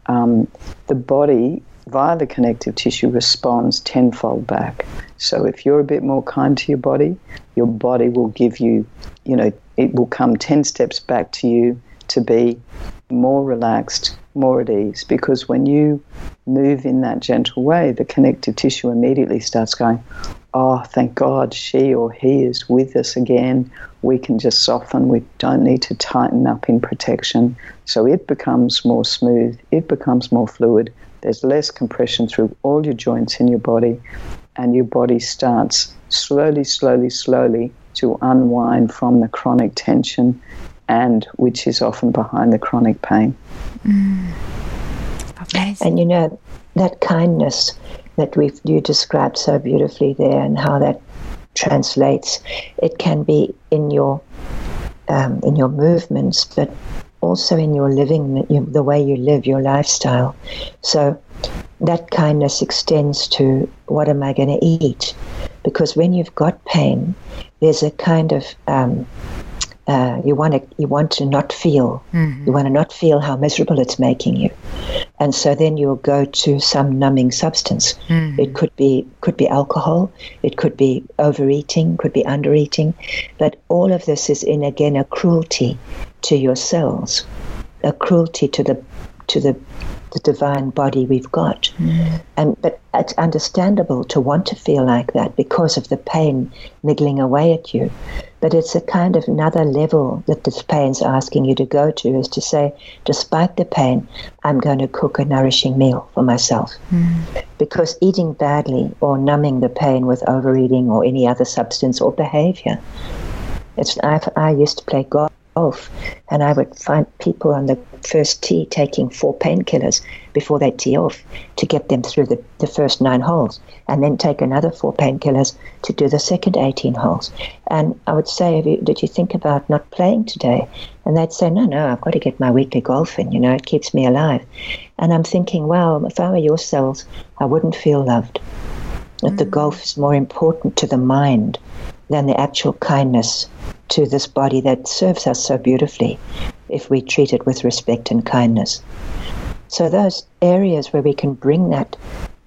um, the body, via the connective tissue, responds tenfold back. So if you're a bit more kind to your body, your body will give you, you know, it will come 10 steps back to you to be more relaxed, more at ease. Because when you move in that gentle way, the connective tissue immediately starts going, oh, thank God she or he is with us again. We can just soften. We don't need to tighten up in protection. So it becomes more smooth, it becomes more fluid. There's less compression through all your joints in your body, and your body starts slowly, slowly, slowly to unwind from the chronic tension and which is often behind the chronic pain. Mm. And you know, that kindness that we've you described so beautifully there and how that translates. It can be in your um, in your movements, but also in your living, the way you live, your lifestyle. So that kindness extends to what am I going to eat? Because when you've got pain, there's a kind of um, uh, you want to you want to not feel mm-hmm. you want to not feel how miserable it's making you and so then you'll go to some numbing substance mm-hmm. it could be could be alcohol it could be overeating could be undereating but all of this is in again a cruelty to your cells a cruelty to the to the the divine body we've got. Mm. And but it's understandable to want to feel like that because of the pain niggling away at you. But it's a kind of another level that this pain's asking you to go to is to say, despite the pain, I'm going to cook a nourishing meal for myself. Mm. Because eating badly or numbing the pain with overeating or any other substance or behavior. It's I, I used to play golf off. And I would find people on the first tee taking four painkillers before they tee off to get them through the, the first nine holes, and then take another four painkillers to do the second 18 holes. And I would say, you, Did you think about not playing today? And they'd say, No, no, I've got to get my weekly golf in, you know, it keeps me alive. And I'm thinking, Well, if I were your cells, I wouldn't feel loved. That the gulf is more important to the mind than the actual kindness to this body that serves us so beautifully if we treat it with respect and kindness. So, those areas where we can bring that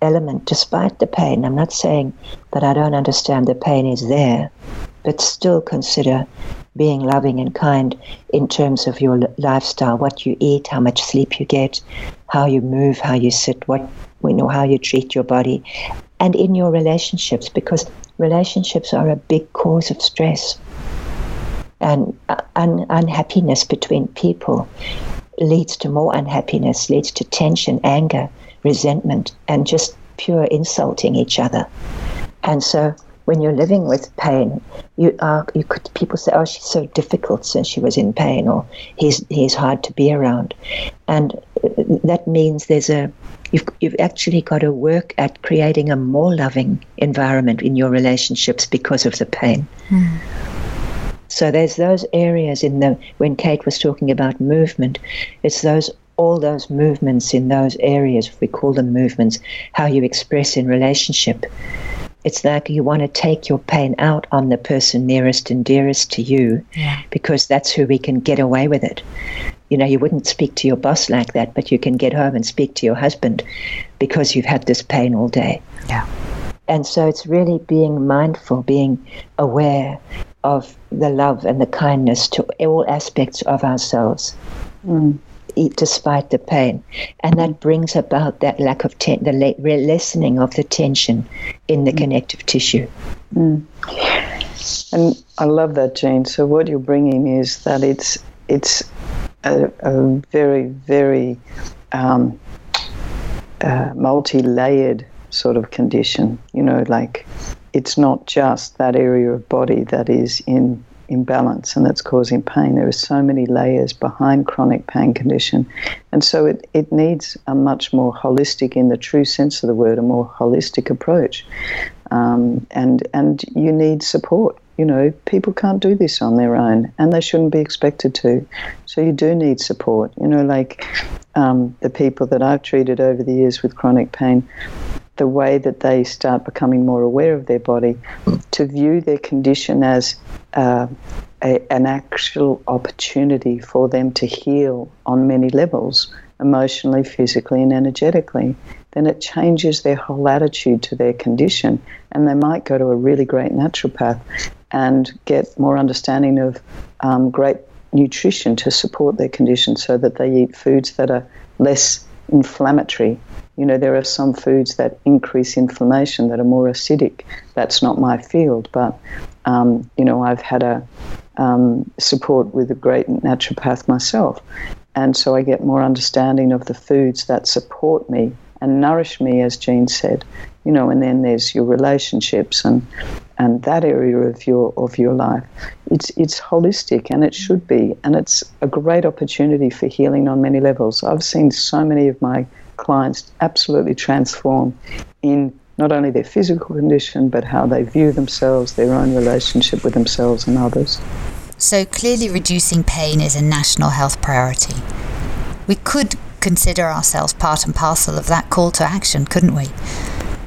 element despite the pain, I'm not saying that I don't understand the pain is there, but still consider being loving and kind in terms of your lifestyle, what you eat, how much sleep you get, how you move, how you sit, what you know, how you treat your body, and in your relationships, because relationships are a big cause of stress and uh, un- unhappiness between people leads to more unhappiness, leads to tension, anger, resentment, and just pure insulting each other. And so when you're living with pain, you are you could people say, "Oh, she's so difficult since she was in pain," or "He's he's hard to be around," and that means there's a you've you've actually got to work at creating a more loving environment in your relationships because of the pain. Mm. So there's those areas in the when Kate was talking about movement, it's those all those movements in those areas, if we call them movements, how you express in relationship. It's like you want to take your pain out on the person nearest and dearest to you yeah. because that's who we can get away with it. You know, you wouldn't speak to your boss like that, but you can get home and speak to your husband because you've had this pain all day. Yeah. And so it's really being mindful, being aware of the love and the kindness to all aspects of ourselves. Mm. Eat despite the pain, and that brings about that lack of ten- the lessening of the tension in the mm. connective tissue. Mm. And I love that, Jane. So what you're bringing is that it's it's a, a very very um, uh, multi-layered sort of condition. You know, like it's not just that area of body that is in imbalance and that's causing pain. There are so many layers behind chronic pain condition. And so it, it needs a much more holistic, in the true sense of the word, a more holistic approach. Um, and, and you need support. You know, people can't do this on their own and they shouldn't be expected to. So you do need support. You know, like um, the people that I've treated over the years with chronic pain, the way that they start becoming more aware of their body, to view their condition as uh, a, an actual opportunity for them to heal on many levels, emotionally, physically, and energetically, then it changes their whole attitude to their condition. And they might go to a really great naturopath and get more understanding of um, great nutrition to support their condition so that they eat foods that are less inflammatory you know, there are some foods that increase inflammation that are more acidic. That's not my field, but um, you know, I've had a um, support with a great naturopath myself, and so I get more understanding of the foods that support me and nourish me, as Jean said. You know, and then there's your relationships and and that area of your of your life. It's it's holistic and it should be, and it's a great opportunity for healing on many levels. I've seen so many of my clients absolutely transform in not only their physical condition, but how they view themselves, their own relationship with themselves and others. So clearly, reducing pain is a national health priority. We could consider ourselves part and parcel of that call to action, couldn't we?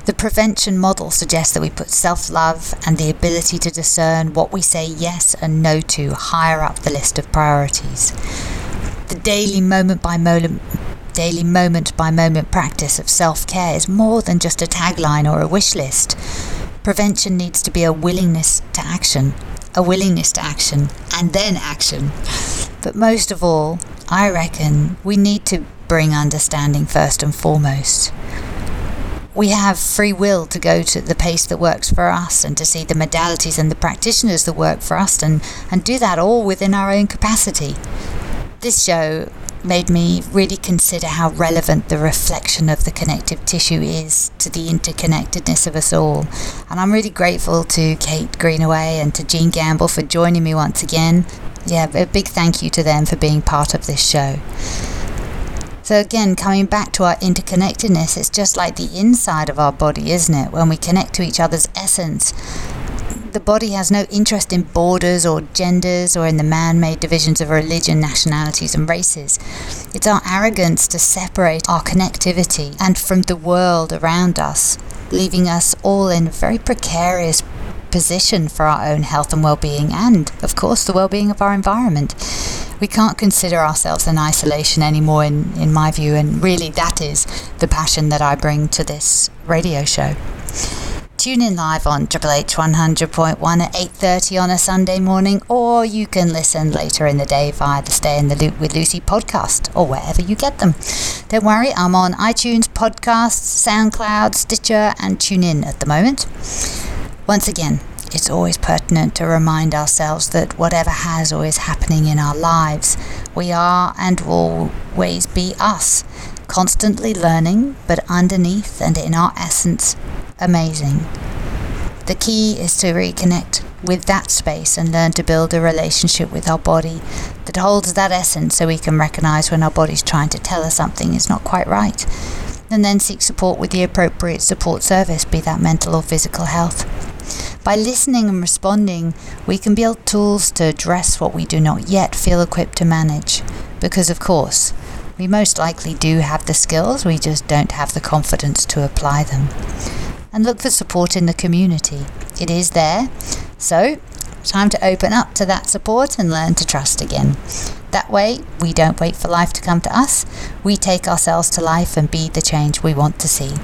The prevention model suggests that we put self love and the ability to discern what we say yes and no to higher up the list of priorities. The daily moment by moment daily moment by moment practice of self care is more than just a tagline or a wish list. Prevention needs to be a willingness to action, a willingness to action, and then action. But most of all, I reckon we need to bring understanding first and foremost. We have free will to go to the pace that works for us and to see the modalities and the practitioners that work for us and, and do that all within our own capacity. This show made me really consider how relevant the reflection of the connective tissue is to the interconnectedness of us all. And I'm really grateful to Kate Greenaway and to Jean Gamble for joining me once again. Yeah, a big thank you to them for being part of this show. So, again, coming back to our interconnectedness, it's just like the inside of our body, isn't it? When we connect to each other's essence, the body has no interest in borders or genders or in the man made divisions of religion, nationalities, and races. It's our arrogance to separate our connectivity and from the world around us leaving us all in a very precarious position for our own health and well-being and of course the well-being of our environment we can't consider ourselves in isolation anymore in, in my view and really that is the passion that I bring to this radio show Tune in live on Triple H 100.1 at 8.30 on a Sunday morning, or you can listen later in the day via the Stay in the Loop with Lucy podcast, or wherever you get them. Don't worry, I'm on iTunes, podcasts, SoundCloud, Stitcher, and TuneIn at the moment. Once again, it's always pertinent to remind ourselves that whatever has or is happening in our lives, we are and will always be us, constantly learning, but underneath and in our essence, amazing. The key is to reconnect with that space and learn to build a relationship with our body that holds that essence so we can recognize when our body's trying to tell us something is not quite right. And then seek support with the appropriate support service, be that mental or physical health. By listening and responding, we can build tools to address what we do not yet feel equipped to manage. Because, of course, we most likely do have the skills, we just don't have the confidence to apply them and look for support in the community. It is there, so time to open up to that support and learn to trust again. That way, we don't wait for life to come to us, we take ourselves to life and be the change we want to see.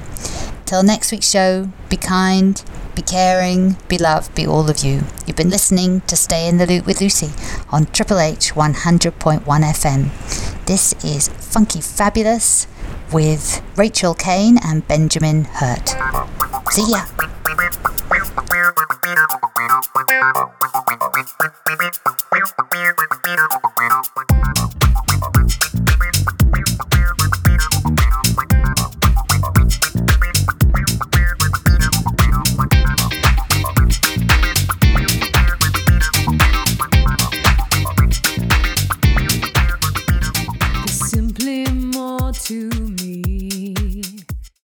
Till next week's show, be kind, be caring, be loved, be all of you. You've been listening to Stay in the Loop with Lucy on Triple H 100.1 FM. This is Funky Fabulous with Rachel Kane and Benjamin Hurt. See ya. to.